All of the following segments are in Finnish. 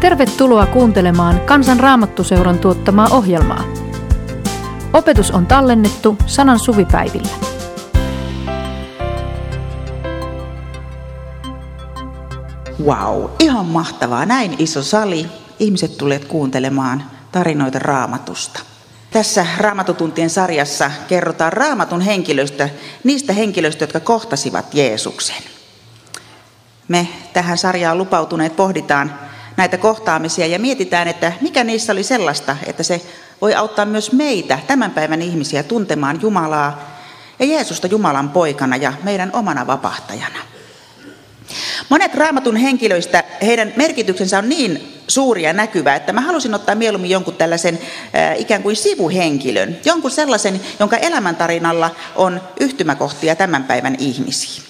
Tervetuloa kuuntelemaan Kansan Raamattuseuran tuottamaa ohjelmaa. Opetus on tallennettu sanan suvipäivillä. Wow, ihan mahtavaa. Näin iso sali. Ihmiset tulevat kuuntelemaan tarinoita raamatusta. Tässä Raamatutuntien sarjassa kerrotaan raamatun henkilöistä, niistä henkilöistä, jotka kohtasivat Jeesuksen. Me tähän sarjaan lupautuneet pohditaan näitä kohtaamisia ja mietitään, että mikä niissä oli sellaista, että se voi auttaa myös meitä, tämän päivän ihmisiä, tuntemaan Jumalaa ja Jeesusta Jumalan poikana ja meidän omana vapahtajana. Monet raamatun henkilöistä, heidän merkityksensä on niin suuri ja näkyvä, että mä halusin ottaa mieluummin jonkun tällaisen äh, ikään kuin sivuhenkilön, jonkun sellaisen, jonka elämäntarinalla on yhtymäkohtia tämän päivän ihmisiin.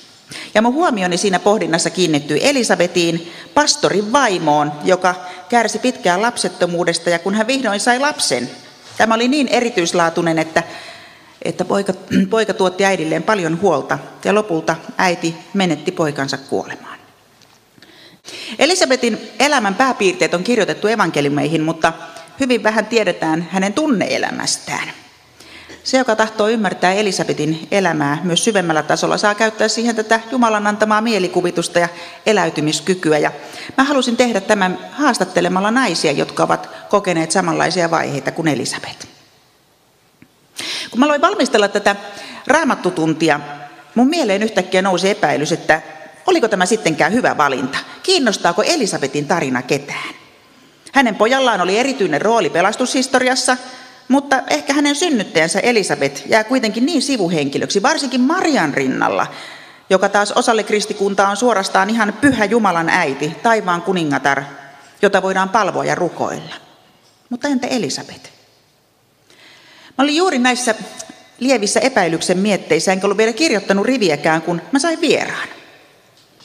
Ja mun huomioni siinä pohdinnassa kiinnittyi Elisabetiin, pastorin vaimoon, joka kärsi pitkään lapsettomuudesta ja kun hän vihdoin sai lapsen, tämä oli niin erityislaatuinen, että, että poika, poika tuotti äidilleen paljon huolta ja lopulta äiti menetti poikansa kuolemaan. Elisabetin elämän pääpiirteet on kirjoitettu evankeliumeihin, mutta hyvin vähän tiedetään hänen tunneelämästään. Se, joka tahtoo ymmärtää Elisabetin elämää myös syvemmällä tasolla, saa käyttää siihen tätä Jumalan antamaa mielikuvitusta ja eläytymiskykyä. Ja mä halusin tehdä tämän haastattelemalla naisia, jotka ovat kokeneet samanlaisia vaiheita kuin Elisabet. Kun mä aloin valmistella tätä raamattutuntia, mun mieleen yhtäkkiä nousi epäilys, että oliko tämä sittenkään hyvä valinta? Kiinnostaako Elisabetin tarina ketään? Hänen pojallaan oli erityinen rooli pelastushistoriassa, mutta ehkä hänen synnyttäjänsä Elisabet jää kuitenkin niin sivuhenkilöksi, varsinkin Marian rinnalla, joka taas osalle kristikuntaa on suorastaan ihan pyhä Jumalan äiti, taivaan kuningatar, jota voidaan palvoa ja rukoilla. Mutta entä Elisabet? Mä olin juuri näissä lievissä epäilyksen mietteissä, enkä ollut vielä kirjoittanut riviäkään, kun mä sain vieraan.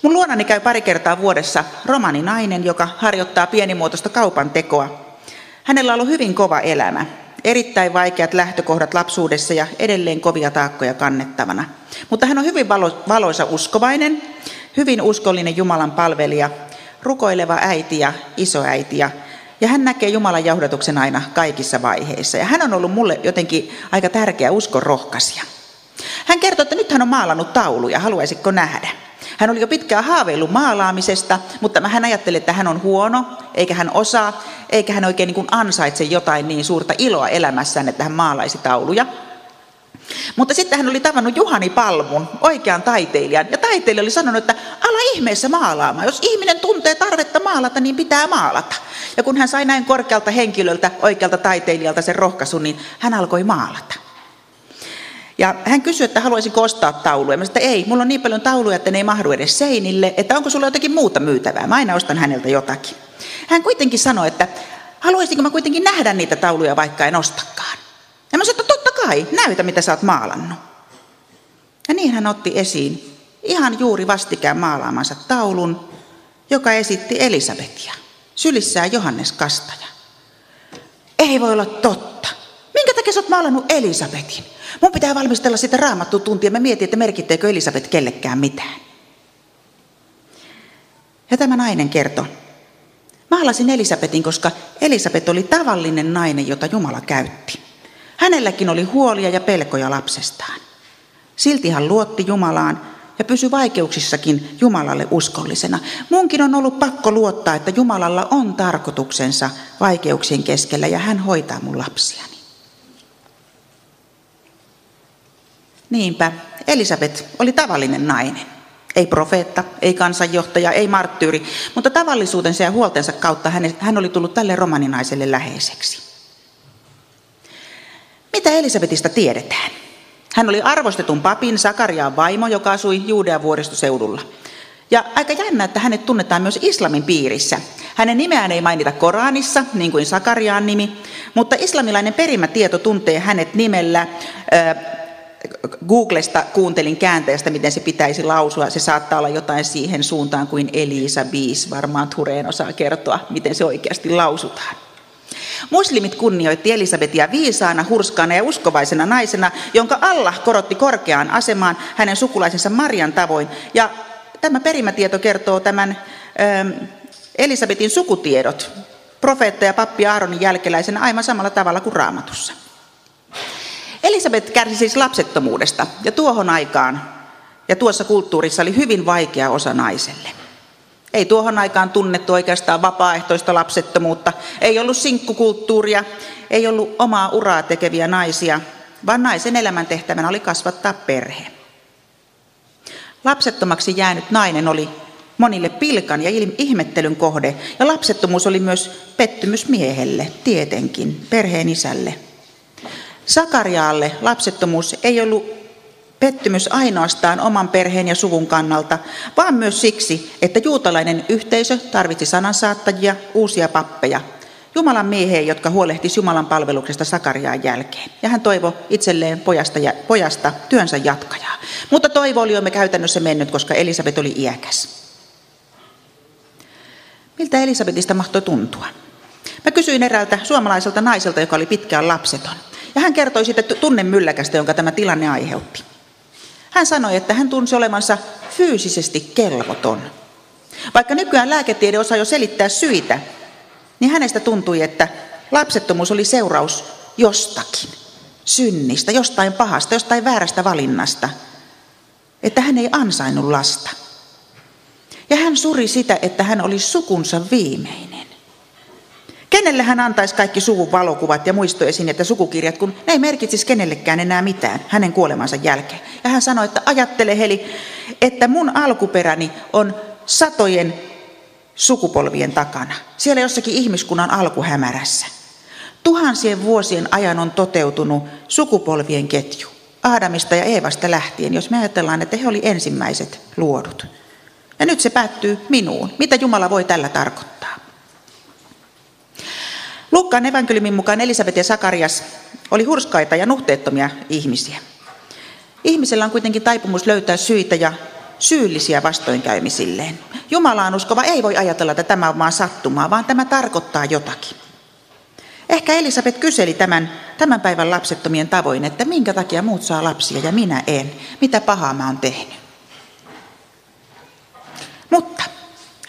Mun luonani käy pari kertaa vuodessa romaninainen, joka harjoittaa pienimuotoista kaupan tekoa. Hänellä on ollut hyvin kova elämä erittäin vaikeat lähtökohdat lapsuudessa ja edelleen kovia taakkoja kannettavana. Mutta hän on hyvin valo, valoisa uskovainen, hyvin uskollinen Jumalan palvelija, rukoileva äiti ja isoäiti ja ja hän näkee Jumalan johdatuksen aina kaikissa vaiheissa. Ja hän on ollut mulle jotenkin aika tärkeä uskon rohkaisija. Hän kertoi, että nyt hän on maalannut tauluja, haluaisitko nähdä? Hän oli jo pitkään haaveillut maalaamisesta, mutta hän ajatteli, että hän on huono, eikä hän osaa, eikä hän oikein niin ansaitse jotain niin suurta iloa elämässään, että hän maalaisi tauluja. Mutta sitten hän oli tavannut Juhani Palmun, oikean taiteilijan, ja taiteilija oli sanonut, että ala ihmeessä maalaamaan. Jos ihminen tuntee tarvetta maalata, niin pitää maalata. Ja kun hän sai näin korkealta henkilöltä, oikealta taiteilijalta sen rohkaisun, niin hän alkoi maalata. Ja hän kysyi, että haluaisin ostaa tauluja. Mä sanoin, että ei, mulla on niin paljon tauluja, että ne ei mahdu edes seinille, että onko sulla jotakin muuta myytävää. Mä aina ostan häneltä jotakin. Hän kuitenkin sanoi, että haluaisinko mä kuitenkin nähdä niitä tauluja, vaikka en ostakaan. Ja mä sanoin, että totta kai, näytä mitä sä oot maalannut. Ja niin hän otti esiin ihan juuri vastikään maalaamansa taulun, joka esitti Elisabetia, sylissään Johannes Kastaja. Ei voi olla totta. Sä oot maalannut Elisabetin? Mun pitää valmistella sitä raamattutuntia. Mä mietin, että merkitteekö Elisabet kellekään mitään. Ja tämä nainen kertoi. Maalasin Elisabetin, koska Elisabet oli tavallinen nainen, jota Jumala käytti. Hänelläkin oli huolia ja pelkoja lapsestaan. Silti hän luotti Jumalaan ja pysyi vaikeuksissakin Jumalalle uskollisena. Munkin on ollut pakko luottaa, että Jumalalla on tarkoituksensa vaikeuksien keskellä ja hän hoitaa mun lapsiani. Niinpä, Elisabet oli tavallinen nainen. Ei profeetta, ei kansanjohtaja, ei marttyyri, mutta tavallisuutensa ja huoltensa kautta hän oli tullut tälle romaninaiselle läheiseksi. Mitä Elisabetista tiedetään? Hän oli arvostetun papin Sakariaan vaimo, joka asui Juudean vuoristoseudulla. Ja aika jännä, että hänet tunnetaan myös islamin piirissä. Hänen nimeään ei mainita Koranissa, niin kuin Sakariaan nimi, mutta islamilainen perimätieto tuntee hänet nimellä äh, Googlesta kuuntelin käänteestä, miten se pitäisi lausua. Se saattaa olla jotain siihen suuntaan kuin Elisa Biis. Varmaan Tureen osaa kertoa, miten se oikeasti lausutaan. Muslimit kunnioitti Elisabetia viisaana, hurskaana ja uskovaisena naisena, jonka Allah korotti korkeaan asemaan hänen sukulaisensa Marian tavoin. Ja tämä perimätieto kertoo tämän ähm, Elisabetin sukutiedot profeetta ja pappi Aaronin jälkeläisenä aivan samalla tavalla kuin raamatussa. Elisabet kärsi siis lapsettomuudesta ja tuohon aikaan ja tuossa kulttuurissa oli hyvin vaikea osa naiselle. Ei tuohon aikaan tunnettu oikeastaan vapaaehtoista lapsettomuutta, ei ollut sinkkukulttuuria, ei ollut omaa uraa tekeviä naisia, vaan naisen elämäntehtävänä oli kasvattaa perhe. Lapsettomaksi jäänyt nainen oli monille pilkan ja ihmettelyn kohde, ja lapsettomuus oli myös pettymys miehelle, tietenkin, perheen isälle. Sakariaalle lapsettomuus ei ollut pettymys ainoastaan oman perheen ja suvun kannalta, vaan myös siksi, että juutalainen yhteisö tarvitsi sanansaattajia, uusia pappeja, Jumalan mieheen, jotka huolehtisi Jumalan palveluksesta Sakariaan jälkeen. Ja hän toivoi itselleen pojasta, ja, pojasta työnsä jatkajaa. Mutta toivo oli jo me käytännössä mennyt, koska Elisabet oli iäkäs. Miltä Elisabetista mahtoi tuntua? Mä kysyin eräältä suomalaiselta naiselta, joka oli pitkään lapseton. Ja hän kertoi sitten tunnemylläkästä, jonka tämä tilanne aiheutti. Hän sanoi, että hän tunsi olevansa fyysisesti kelvoton. Vaikka nykyään lääketiede osaa jo selittää syitä, niin hänestä tuntui, että lapsettomuus oli seuraus jostakin, synnistä, jostain pahasta, jostain väärästä valinnasta. Että hän ei ansainnut lasta. Ja hän suri sitä, että hän oli sukunsa viimeinen. Kenelle hän antaisi kaikki suvun valokuvat ja muistoesineet ja sukukirjat, kun ne ei merkitsisi kenellekään enää mitään hänen kuolemansa jälkeen. Ja hän sanoi, että ajattele Heli, että mun alkuperäni on satojen sukupolvien takana. Siellä jossakin ihmiskunnan alkuhämärässä. Tuhansien vuosien ajan on toteutunut sukupolvien ketju. Aadamista ja Eevasta lähtien, jos me ajatellaan, että he oli ensimmäiset luodut. Ja nyt se päättyy minuun. Mitä Jumala voi tällä tarkoittaa? Lukkaan evankeliumin mukaan Elisabet ja Sakarias oli hurskaita ja nuhteettomia ihmisiä. Ihmisellä on kuitenkin taipumus löytää syitä ja syyllisiä vastoinkäymisilleen. Jumalaan uskova ei voi ajatella, että tämä on vaan sattumaa, vaan tämä tarkoittaa jotakin. Ehkä Elisabet kyseli tämän, tämän päivän lapsettomien tavoin, että minkä takia muut saa lapsia ja minä en. Mitä pahaa mä oon tehnyt. Mutta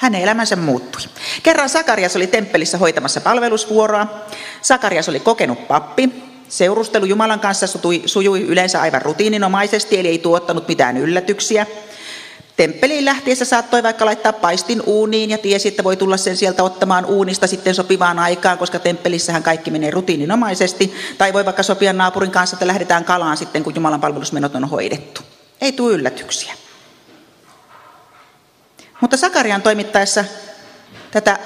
hänen elämänsä muuttui. Kerran Sakarias oli temppelissä hoitamassa palvelusvuoroa. Sakarias oli kokenut pappi. Seurustelu Jumalan kanssa sujui, sujui yleensä aivan rutiininomaisesti, eli ei tuottanut mitään yllätyksiä. Temppeliin lähtiessä saattoi vaikka laittaa paistin uuniin ja tiesi, että voi tulla sen sieltä ottamaan uunista sitten sopivaan aikaan, koska temppelissähän kaikki menee rutiininomaisesti. Tai voi vaikka sopia naapurin kanssa, että lähdetään kalaan sitten, kun Jumalan palvelusmenot on hoidettu. Ei tule yllätyksiä. Mutta Sakarian toimittaessa tätä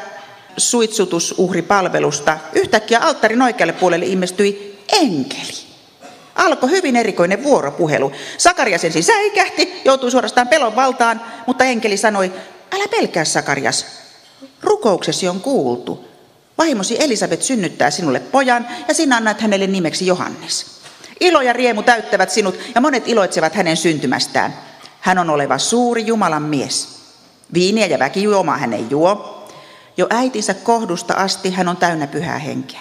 suitsutusuhripalvelusta yhtäkkiä alttarin oikealle puolelle ilmestyi enkeli. Alkoi hyvin erikoinen vuoropuhelu. Sakarias ensin säikähti, joutui suorastaan pelon valtaan, mutta enkeli sanoi, älä pelkää Sakarias, rukouksesi on kuultu. Vaimosi Elisabet synnyttää sinulle pojan ja sinä annat hänelle nimeksi Johannes. Ilo ja riemu täyttävät sinut ja monet iloitsevat hänen syntymästään. Hän on oleva suuri Jumalan mies. Viiniä ja väkijuomaa hän ei juo. Jo äitinsä kohdusta asti hän on täynnä pyhää henkeä.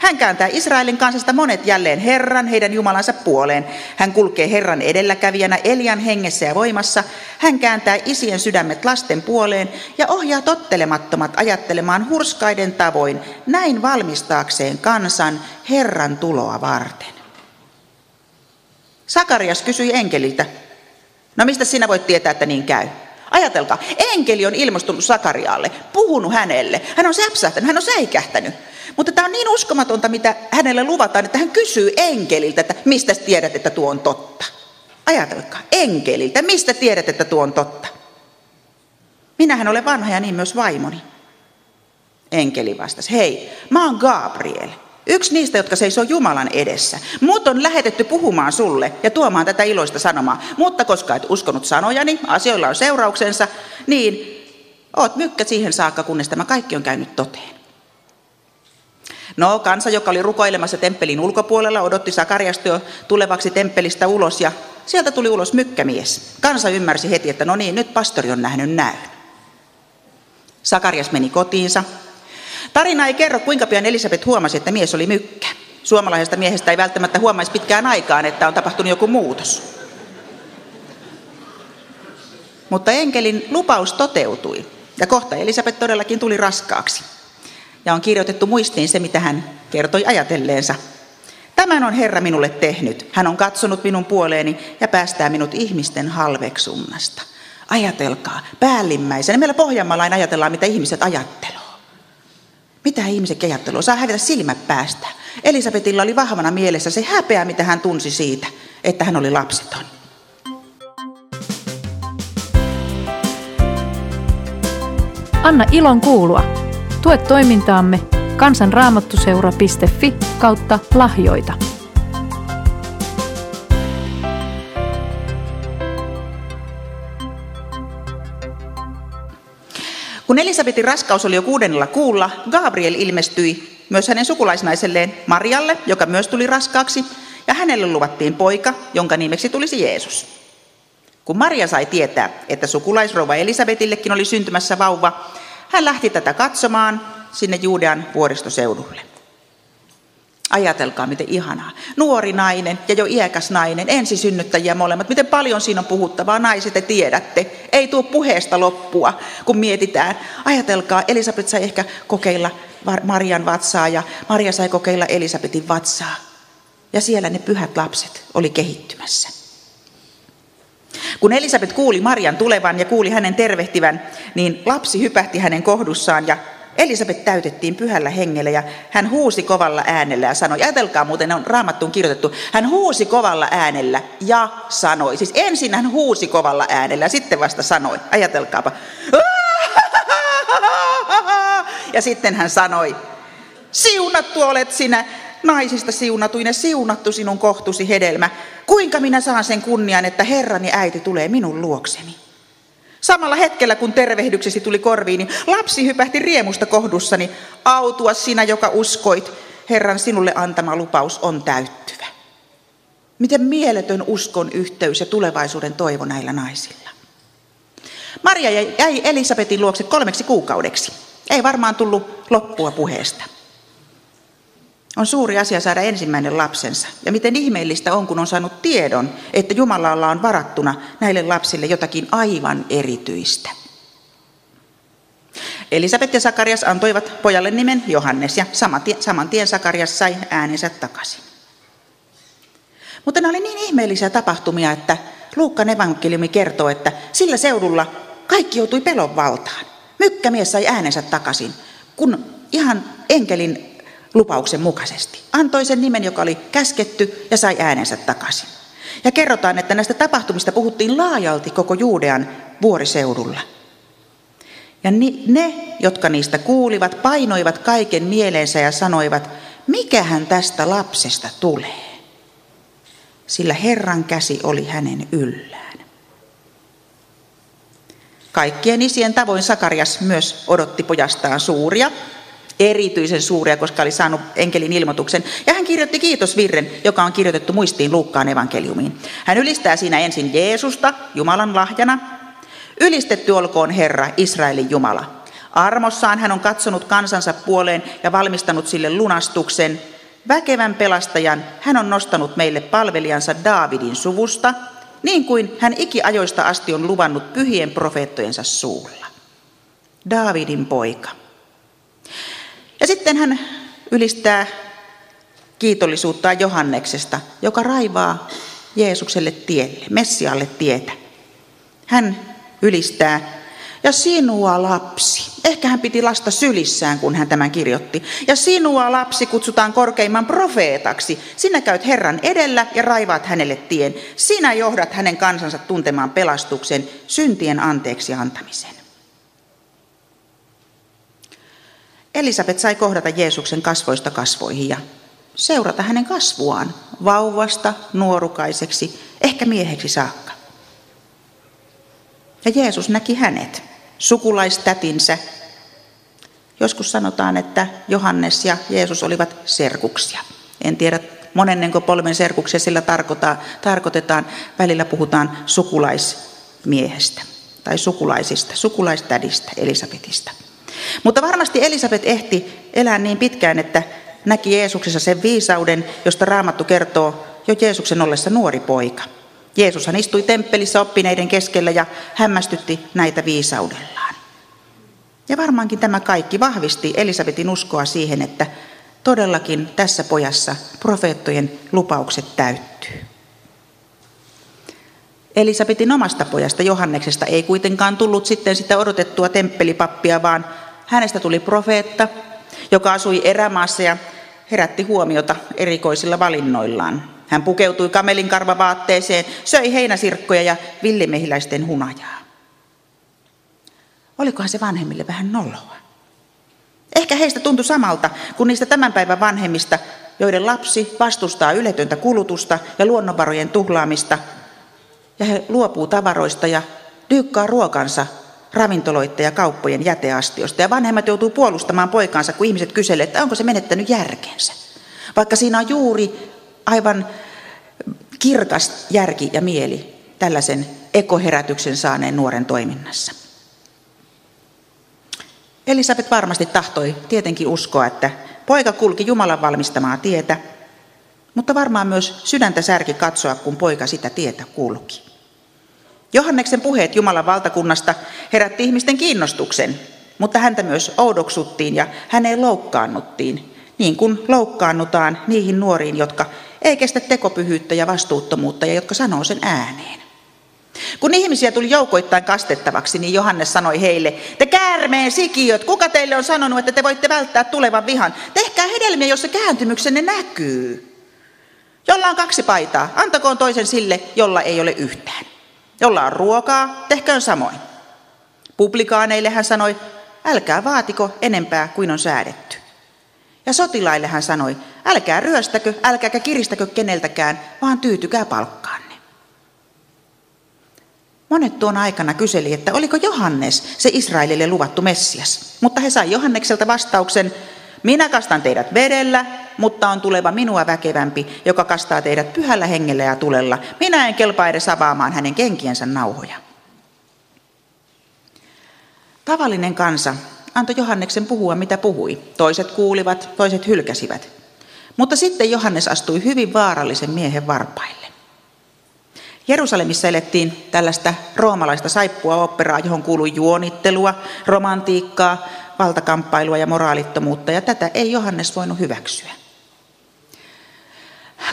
Hän kääntää Israelin kansasta monet jälleen Herran, heidän Jumalansa puoleen. Hän kulkee Herran edelläkävijänä Elian hengessä ja voimassa. Hän kääntää isien sydämet lasten puoleen ja ohjaa tottelemattomat ajattelemaan hurskaiden tavoin, näin valmistaakseen kansan Herran tuloa varten. Sakarias kysyi enkeliltä, no mistä sinä voit tietää, että niin käy? Ajatelkaa, enkeli on ilmestunut Sakarialle, puhunut hänelle. Hän on säpsähtänyt, hän on säikähtänyt. Mutta tämä on niin uskomatonta, mitä hänelle luvataan, että hän kysyy enkeliltä, että mistä tiedät, että tuo on totta. Ajatelkaa, enkeliltä, mistä tiedät, että tuo on totta. Minähän olen vanha ja niin myös vaimoni. Enkeli vastasi, hei, mä oon Gabriel. Yksi niistä, jotka seisoo Jumalan edessä. Mut on lähetetty puhumaan sulle ja tuomaan tätä iloista sanomaa. Mutta koska et uskonut sanojani, asioilla on seurauksensa, niin oot mykkä siihen saakka, kunnes tämä kaikki on käynyt toteen. No, kansa, joka oli rukoilemassa temppelin ulkopuolella, odotti Sakariasta tulevaksi temppelistä ulos ja sieltä tuli ulos mykkämies. Kansa ymmärsi heti, että no niin, nyt pastori on nähnyt näyn. Sakarias meni kotiinsa, Tarina ei kerro, kuinka pian Elisabeth huomasi, että mies oli mykkä. Suomalaisesta miehestä ei välttämättä huomaisi pitkään aikaan, että on tapahtunut joku muutos. Mutta enkelin lupaus toteutui. Ja kohta Elisabet todellakin tuli raskaaksi. Ja on kirjoitettu muistiin se, mitä hän kertoi ajatelleensa. Tämän on Herra minulle tehnyt. Hän on katsonut minun puoleeni ja päästää minut ihmisten halveksunnasta. Ajatelkaa, päällimmäisenä. Meillä Pohjanmaalla ajatellaan, mitä ihmiset ajatteloo. Mitä ihmiset ajatteloo? Saa hävitä silmät päästä. Elisabetilla oli vahvana mielessä se häpeä, mitä hän tunsi siitä, että hän oli lapseton. Anna ilon kuulua. Tue toimintaamme kansanraamattuseura.fi kautta lahjoita. Kun Elisabetin raskaus oli jo kuudennella kuulla, Gabriel ilmestyi myös hänen sukulaisnaiselleen Marialle, joka myös tuli raskaaksi, ja hänelle luvattiin poika, jonka nimeksi tulisi Jeesus. Kun Maria sai tietää, että sukulaisrouva Elisabetillekin oli syntymässä vauva, hän lähti tätä katsomaan sinne Juudean vuoristoseudulle. Ajatelkaa, miten ihanaa. Nuori nainen ja jo iäkäs nainen, ensisynnyttäjiä molemmat. Miten paljon siinä on puhuttavaa, naiset te tiedätte. Ei tuo puheesta loppua, kun mietitään. Ajatelkaa, Elisabet sai ehkä kokeilla Marian vatsaa ja Maria sai kokeilla Elisabetin vatsaa. Ja siellä ne pyhät lapset oli kehittymässä. Kun Elisabet kuuli Marian tulevan ja kuuli hänen tervehtivän, niin lapsi hypähti hänen kohdussaan ja Elisabet täytettiin pyhällä hengellä ja hän huusi kovalla äänellä ja sanoi, ajatelkaa muuten, on raamattuun kirjoitettu, hän huusi kovalla äänellä ja sanoi. Siis ensin hän huusi kovalla äänellä ja sitten vasta sanoi, ajatelkaapa. Ja sitten hän sanoi, siunattu olet sinä naisista siunatuin ja siunattu sinun kohtusi hedelmä. Kuinka minä saan sen kunnian, että Herrani äiti tulee minun luokseni? Samalla hetkellä, kun tervehdyksesi tuli korviini, lapsi hypähti riemusta kohdussani. Autua sinä, joka uskoit, Herran sinulle antama lupaus on täyttyvä. Miten mieletön uskon yhteys ja tulevaisuuden toivo näillä naisilla. Maria jäi Elisabetin luokse kolmeksi kuukaudeksi. Ei varmaan tullut loppua puheesta. On suuri asia saada ensimmäinen lapsensa. Ja miten ihmeellistä on, kun on saanut tiedon, että Jumalalla on varattuna näille lapsille jotakin aivan erityistä. Elisabet ja Sakarias antoivat pojalle nimen Johannes ja saman tien Sakarias sai äänensä takaisin. Mutta nämä oli niin ihmeellisiä tapahtumia, että Luukkan evankeliumi kertoo, että sillä seudulla kaikki joutui pelon valtaan. Mykkämies sai äänensä takaisin, kun ihan enkelin lupauksen mukaisesti. Antoi sen nimen, joka oli käsketty ja sai äänensä takaisin. Ja kerrotaan, että näistä tapahtumista puhuttiin laajalti koko Juudean vuoriseudulla. Ja ne, jotka niistä kuulivat, painoivat kaiken mieleensä ja sanoivat, mikähän tästä lapsesta tulee. Sillä Herran käsi oli hänen yllään. Kaikkien isien tavoin Sakarias myös odotti pojastaan suuria erityisen suuria, koska oli saanut enkelin ilmoituksen. Ja hän kirjoitti kiitosvirren, joka on kirjoitettu muistiin Luukkaan evankeliumiin. Hän ylistää siinä ensin Jeesusta Jumalan lahjana. Ylistetty olkoon Herra, Israelin Jumala. Armossaan hän on katsonut kansansa puoleen ja valmistanut sille lunastuksen. Väkevän pelastajan hän on nostanut meille palvelijansa Daavidin suvusta, niin kuin hän ikiajoista asti on luvannut pyhien profeettojensa suulla. Daavidin poika. Ja sitten hän ylistää kiitollisuutta Johanneksesta, joka raivaa Jeesukselle tielle, Messialle tietä. Hän ylistää, ja sinua lapsi. Ehkä hän piti lasta sylissään, kun hän tämän kirjoitti. Ja sinua lapsi kutsutaan korkeimman profeetaksi. Sinä käyt Herran edellä ja raivaat hänelle tien. Sinä johdat hänen kansansa tuntemaan pelastuksen, syntien anteeksi antamisen. Elisabet sai kohdata Jeesuksen kasvoista kasvoihin ja seurata hänen kasvuaan vauvasta nuorukaiseksi, ehkä mieheksi saakka. Ja Jeesus näki hänet, sukulaistätinsä. Joskus sanotaan, että Johannes ja Jeesus olivat serkuksia. En tiedä monennenko polven serkuksia sillä tarkoitetaan. Välillä puhutaan sukulaismiehestä tai sukulaisista, sukulaistädistä, Elisabetista. Mutta varmasti Elisabet ehti elää niin pitkään, että näki Jeesuksessa sen viisauden, josta Raamattu kertoo jo Jeesuksen ollessa nuori poika. Jeesushan istui temppelissä oppineiden keskellä ja hämmästytti näitä viisaudellaan. Ja varmaankin tämä kaikki vahvisti Elisabetin uskoa siihen, että todellakin tässä pojassa profeettojen lupaukset täyttyy. Elisabetin omasta pojasta Johanneksesta ei kuitenkaan tullut sitten sitä odotettua temppelipappia, vaan hänestä tuli profeetta, joka asui erämaassa ja herätti huomiota erikoisilla valinnoillaan. Hän pukeutui kamelin karvavaatteeseen, söi heinäsirkkoja ja villimehiläisten hunajaa. Olikohan se vanhemmille vähän noloa? Ehkä heistä tuntui samalta kuin niistä tämän päivän vanhemmista, joiden lapsi vastustaa yletöntä kulutusta ja luonnonvarojen tuhlaamista, ja he luopuu tavaroista ja dyykkaa ruokansa ravintoloiden ja kauppojen jäteastiosta. Ja vanhemmat joutuu puolustamaan poikaansa, kun ihmiset kyselee, että onko se menettänyt järkensä. Vaikka siinä on juuri aivan kirkas järki ja mieli tällaisen ekoherätyksen saaneen nuoren toiminnassa. Elisabet varmasti tahtoi tietenkin uskoa, että poika kulki Jumalan valmistamaa tietä, mutta varmaan myös sydäntä särki katsoa, kun poika sitä tietä kulki. Johanneksen puheet Jumalan valtakunnasta herätti ihmisten kiinnostuksen, mutta häntä myös oudoksuttiin ja häneen loukkaannuttiin, niin kuin loukkaannutaan niihin nuoriin, jotka ei kestä tekopyhyyttä ja vastuuttomuutta ja jotka sanoo sen ääneen. Kun ihmisiä tuli joukoittain kastettavaksi, niin Johannes sanoi heille, te käärmeen sikiöt, kuka teille on sanonut, että te voitte välttää tulevan vihan? Tehkää hedelmiä, jossa kääntymyksenne näkyy. Jolla on kaksi paitaa, antakoon toisen sille, jolla ei ole yhtään. Jolla on ruokaa, tehköön samoin. Publikaaneille hän sanoi, älkää vaatiko enempää kuin on säädetty. Ja sotilaille hän sanoi, älkää ryöstäkö, älkääkä kiristäkö keneltäkään, vaan tyytykää palkkaanne. Monet tuon aikana kyseli, että oliko Johannes se Israelille luvattu Messias. Mutta he sai Johannekselta vastauksen, minä kastan teidät vedellä, mutta on tuleva minua väkevämpi, joka kastaa teidät pyhällä hengellä ja tulella. Minä en kelpaa edes avaamaan hänen kenkiensä nauhoja. Tavallinen kansa antoi Johanneksen puhua mitä puhui. Toiset kuulivat, toiset hylkäsivät. Mutta sitten Johannes astui hyvin vaarallisen miehen varpaille. Jerusalemissa elettiin tällaista roomalaista saippua operaa, johon kuului juonittelua, romantiikkaa, valtakamppailua ja moraalittomuutta, ja tätä ei Johannes voinut hyväksyä.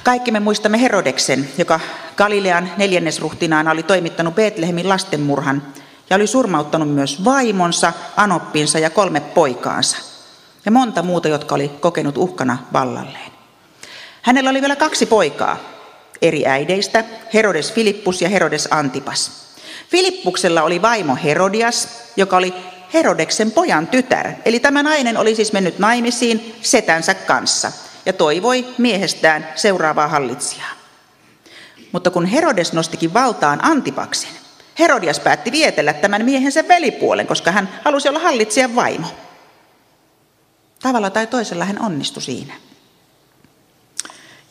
Kaikki me muistamme Herodeksen, joka Galilean neljännesruhtinaana oli toimittanut Betlehemin lastenmurhan ja oli surmauttanut myös vaimonsa, anoppinsa ja kolme poikaansa ja monta muuta, jotka oli kokenut uhkana vallalleen. Hänellä oli vielä kaksi poikaa eri äideistä, Herodes Filippus ja Herodes Antipas. Filippuksella oli vaimo Herodias, joka oli Herodeksen pojan tytär. Eli tämä nainen oli siis mennyt naimisiin setänsä kanssa ja toivoi miehestään seuraavaa hallitsijaa. Mutta kun Herodes nostikin valtaan Antipaksen, Herodias päätti vietellä tämän miehensä velipuolen, koska hän halusi olla hallitsijan vaimo. Tavalla tai toisella hän onnistui siinä.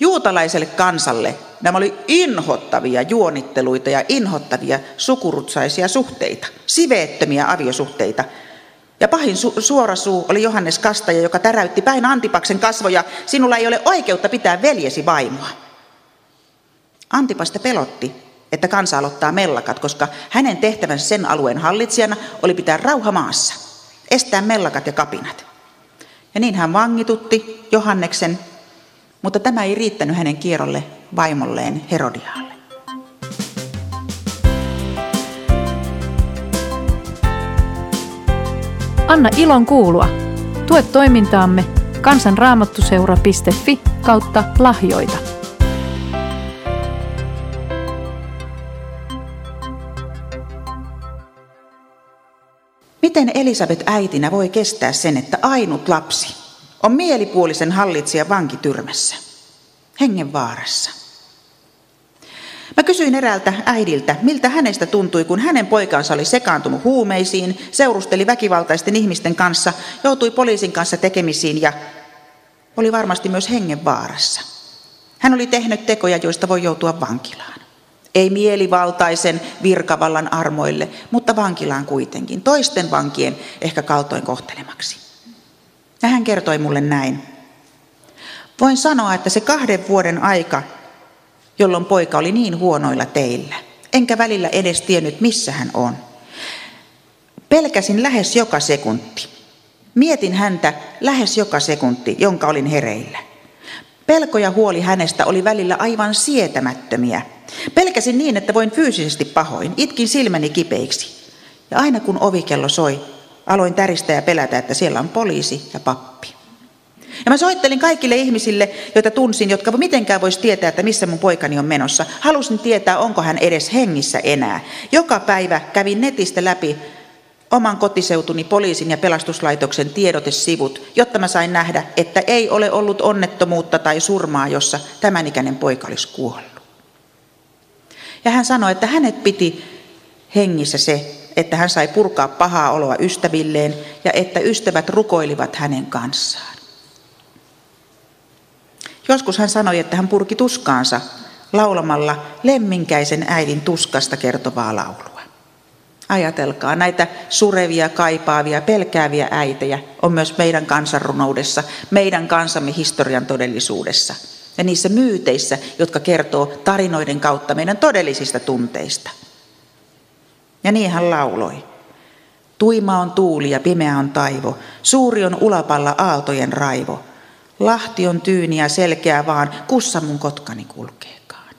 Juutalaiselle kansalle nämä oli inhottavia juonitteluita ja inhottavia sukurutsaisia suhteita, siveettömiä aviosuhteita. Ja pahin su- suorasuu oli Johannes Kastaja, joka täräytti päin Antipaksen kasvoja, sinulla ei ole oikeutta pitää veljesi vaimoa. Antipasta pelotti, että kansa aloittaa mellakat, koska hänen tehtävänsä sen alueen hallitsijana oli pitää rauha maassa, estää mellakat ja kapinat. Ja niin hän vangitutti Johanneksen mutta tämä ei riittänyt hänen kierrolle vaimolleen Herodiaalle. Anna ilon kuulua. Tue toimintaamme kansanraamattuseura.fi kautta lahjoita. Miten Elisabet äitinä voi kestää sen, että ainut lapsi, on mielipuolisen hallitsija vankityrmässä, hengenvaarassa. Mä kysyin eräältä äidiltä, miltä hänestä tuntui, kun hänen poikansa oli sekaantunut huumeisiin, seurusteli väkivaltaisten ihmisten kanssa, joutui poliisin kanssa tekemisiin ja oli varmasti myös hengenvaarassa. Hän oli tehnyt tekoja, joista voi joutua vankilaan. Ei mielivaltaisen virkavallan armoille, mutta vankilaan kuitenkin, toisten vankien ehkä kaltoin kohtelemaksi. Ja hän kertoi mulle näin. Voin sanoa, että se kahden vuoden aika, jolloin poika oli niin huonoilla teillä, enkä välillä edes tiennyt, missä hän on. Pelkäsin lähes joka sekunti. Mietin häntä lähes joka sekunti, jonka olin hereillä. Pelko ja huoli hänestä oli välillä aivan sietämättömiä. Pelkäsin niin, että voin fyysisesti pahoin. Itkin silmäni kipeiksi. Ja aina kun ovikello soi, aloin täristä ja pelätä, että siellä on poliisi ja pappi. Ja mä soittelin kaikille ihmisille, joita tunsin, jotka mitenkään voisi tietää, että missä mun poikani on menossa. Halusin tietää, onko hän edes hengissä enää. Joka päivä kävin netistä läpi oman kotiseutuni poliisin ja pelastuslaitoksen tiedotesivut, jotta mä sain nähdä, että ei ole ollut onnettomuutta tai surmaa, jossa tämän ikäinen poika olisi kuollut. Ja hän sanoi, että hänet piti hengissä se, että hän sai purkaa pahaa oloa ystävilleen ja että ystävät rukoilivat hänen kanssaan. Joskus hän sanoi, että hän purki tuskaansa laulamalla lemminkäisen äidin tuskasta kertovaa laulua. Ajatelkaa, näitä surevia, kaipaavia, pelkääviä äitejä on myös meidän kansanrunoudessa, meidän kansamme historian todellisuudessa ja niissä myyteissä, jotka kertoo tarinoiden kautta meidän todellisista tunteista. Ja niin hän lauloi. Tuima on tuuli ja pimeä on taivo, suuri on ulapalla aaltojen raivo. Lahti on tyyni ja selkeä vaan, kussa mun kotkani kulkeekaan.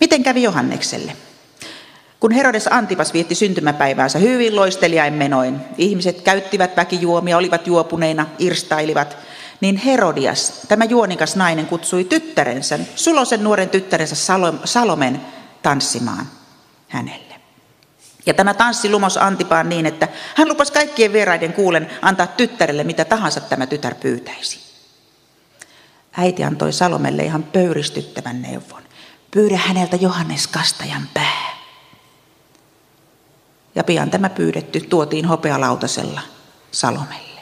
Miten kävi Johannekselle? Kun Herodes Antipas vietti syntymäpäiväänsä hyvin loisteliain menoin, ihmiset käyttivät väkijuomia, olivat juopuneina, irstailivat, niin Herodias, tämä juonikas nainen, kutsui tyttärensä, sulosen nuoren tyttärensä Salomen tanssimaan hänelle. Ja tämä tanssi lumos Antipaan niin, että hän lupasi kaikkien vieraiden kuulen antaa tyttärelle mitä tahansa tämä tytär pyytäisi. Äiti antoi Salomelle ihan pöyristyttävän neuvon. Pyydä häneltä Johannes Kastajan pää. Ja pian tämä pyydetty tuotiin hopealautasella Salomelle.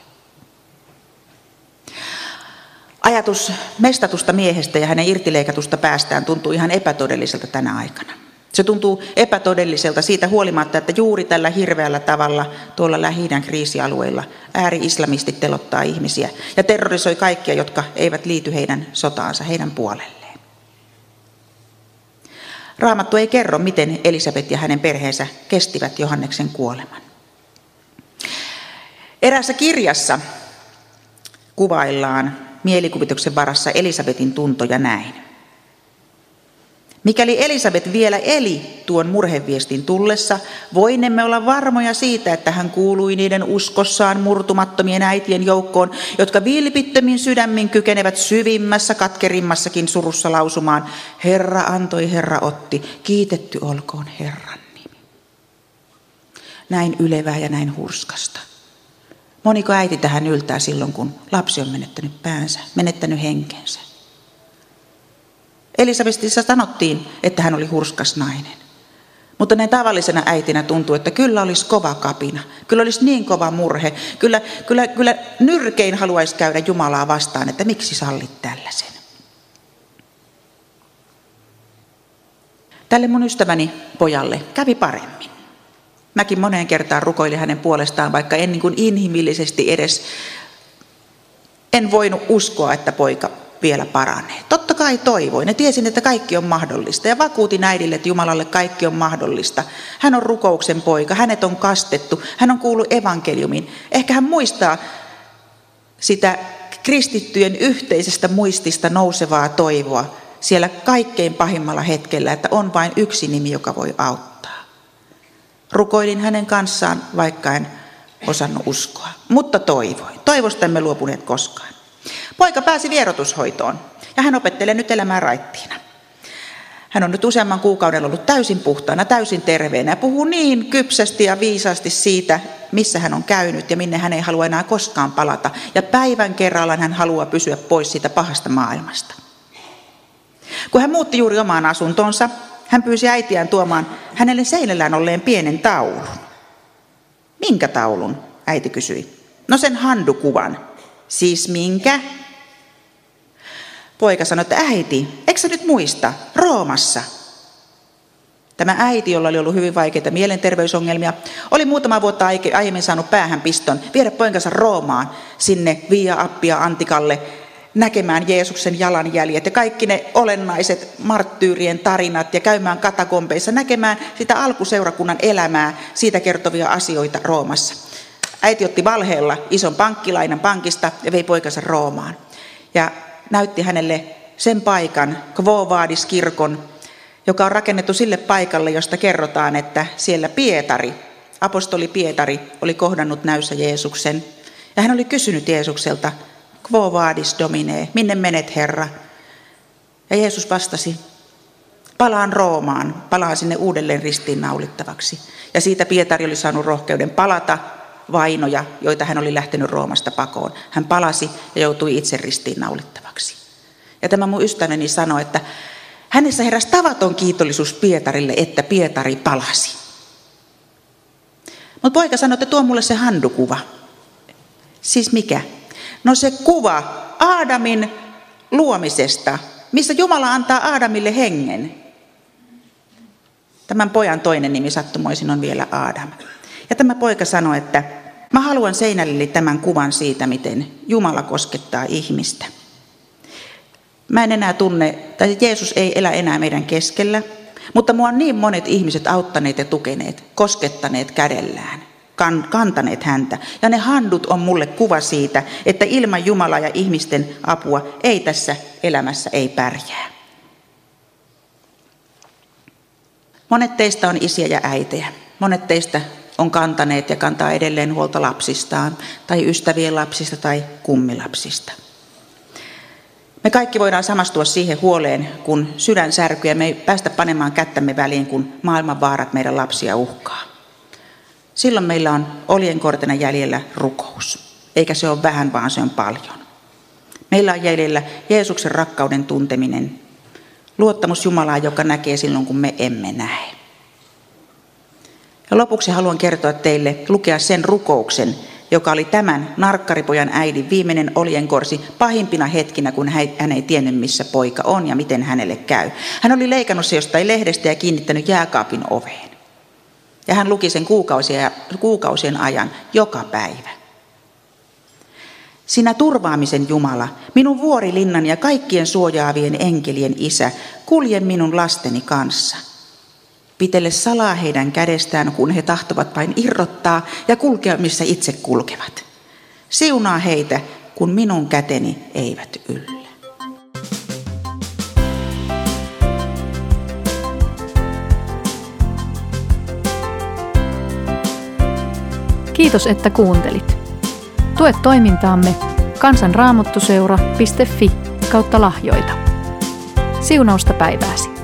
Ajatus mestatusta miehestä ja hänen irtileikatusta päästään tuntuu ihan epätodelliselta tänä aikana. Se tuntuu epätodelliselta siitä huolimatta, että juuri tällä hirveällä tavalla tuolla lähi kriisialueilla ääri-islamistit telottaa ihmisiä ja terrorisoi kaikkia, jotka eivät liity heidän sotaansa, heidän puolelleen. Raamattu ei kerro, miten Elisabet ja hänen perheensä kestivät Johanneksen kuoleman. Eräässä kirjassa kuvaillaan mielikuvituksen varassa Elisabetin tuntoja näin. Mikäli Elisabet vielä eli tuon murheviestin tullessa, voinemme olla varmoja siitä, että hän kuului niiden uskossaan murtumattomien äitien joukkoon, jotka vilpittömin sydämin kykenevät syvimmässä katkerimmassakin surussa lausumaan, Herra antoi, Herra otti, kiitetty olkoon Herran nimi. Näin ylevää ja näin hurskasta. Moniko äiti tähän yltää silloin, kun lapsi on menettänyt päänsä, menettänyt henkensä? Elisabetissa sanottiin, että hän oli hurskas nainen. Mutta näin tavallisena äitinä tuntuu, että kyllä olisi kova kapina. Kyllä olisi niin kova murhe. Kyllä, kyllä, kyllä nyrkein haluaisi käydä Jumalaa vastaan, että miksi sallit tällaisen. Tälle mun ystäväni pojalle kävi paremmin. Mäkin moneen kertaan rukoilin hänen puolestaan, vaikka en niin kuin inhimillisesti edes, en voinut uskoa, että poika vielä paranee. Totta kai toivoin ja tiesin, että kaikki on mahdollista ja vakuutin äidille, että Jumalalle kaikki on mahdollista. Hän on rukouksen poika, hänet on kastettu, hän on kuullut evankeliumin. Ehkä hän muistaa sitä kristittyjen yhteisestä muistista nousevaa toivoa siellä kaikkein pahimmalla hetkellä, että on vain yksi nimi, joka voi auttaa. Rukoilin hänen kanssaan, vaikka en osannut uskoa, mutta toivoin. Toivosta emme luopuneet koskaan. Poika pääsi vierotushoitoon ja hän opettelee nyt elämään raittiina. Hän on nyt useamman kuukauden ollut täysin puhtaana, täysin terveenä ja puhuu niin kypsästi ja viisaasti siitä, missä hän on käynyt ja minne hän ei halua enää koskaan palata. Ja päivän kerrallaan hän haluaa pysyä pois siitä pahasta maailmasta. Kun hän muutti juuri omaan asuntonsa, hän pyysi äitiään tuomaan hänelle seinällään olleen pienen taulun. Minkä taulun? Äiti kysyi. No sen handukuvan. Siis minkä? Poika sanoi, että äiti, eikö sä nyt muista, Roomassa. Tämä äiti, jolla oli ollut hyvin vaikeita mielenterveysongelmia, oli muutama vuotta aiemmin saanut päähän piston viedä poikansa Roomaan sinne Via Appia Antikalle näkemään Jeesuksen jalanjäljet ja kaikki ne olennaiset marttyyrien tarinat ja käymään katakompeissa, näkemään sitä alkuseurakunnan elämää, siitä kertovia asioita Roomassa. Äiti otti valheella ison pankkilainan pankista ja vei poikansa Roomaan. Ja näytti hänelle sen paikan, Quo Vadis kirkon, joka on rakennettu sille paikalle, josta kerrotaan, että siellä Pietari, apostoli Pietari, oli kohdannut näyssä Jeesuksen. Ja hän oli kysynyt Jeesukselta, Quo vadis domine, minne menet Herra? Ja Jeesus vastasi, palaan Roomaan, palaan sinne uudelleen ristiinnaulittavaksi. Ja siitä Pietari oli saanut rohkeuden palata vainoja, joita hän oli lähtenyt Roomasta pakoon. Hän palasi ja joutui itse ristiinnaulittavaksi. Ja tämä mun ystäväni sanoi, että hänessä heräsi tavaton kiitollisuus Pietarille, että Pietari palasi. Mutta poika sanoi, että tuo mulle se handukuva. Siis mikä? No se kuva Aadamin luomisesta, missä Jumala antaa Aadamille hengen. Tämän pojan toinen nimi sattumoisin on vielä Aadam. Ja tämä poika sanoi, että mä haluan seinälle tämän kuvan siitä, miten Jumala koskettaa ihmistä. Mä en enää tunne, tai Jeesus ei elä enää meidän keskellä, mutta mua on niin monet ihmiset auttaneet ja tukeneet, koskettaneet kädellään kantaneet häntä. Ja ne handut on mulle kuva siitä, että ilman Jumalaa ja ihmisten apua ei tässä elämässä ei pärjää. Monet teistä on isiä ja äitejä. Monet teistä on kantaneet ja kantaa edelleen huolta lapsistaan, tai ystävien lapsista tai kummilapsista. Me kaikki voidaan samastua siihen huoleen, kun sydän särkyy ja me ei päästä panemaan kättämme väliin, kun maailman vaarat meidän lapsia uhkaa. Silloin meillä on oljenkortena jäljellä rukous. Eikä se ole vähän, vaan se on paljon. Meillä on jäljellä Jeesuksen rakkauden tunteminen, luottamus Jumalaa, joka näkee silloin, kun me emme näe. Ja lopuksi haluan kertoa teille, lukea sen rukouksen, joka oli tämän narkkaripojan äidin viimeinen oljenkorsi pahimpina hetkinä, kun hän ei tiennyt, missä poika on ja miten hänelle käy. Hän oli leikannut se jostain lehdestä ja kiinnittänyt jääkaapin oveen. Ja hän luki sen kuukausia, kuukausien ajan joka päivä. Sinä turvaamisen Jumala, minun vuorilinnan ja kaikkien suojaavien enkelien isä, kulje minun lasteni kanssa. Pitele salaa heidän kädestään, kun he tahtovat vain irrottaa ja kulkea, missä itse kulkevat. Siunaa heitä, kun minun käteni eivät yllä. Kiitos, että kuuntelit. Tue toimintaamme kansanraamottuseura.fi kautta lahjoita. Siunausta päivääsi.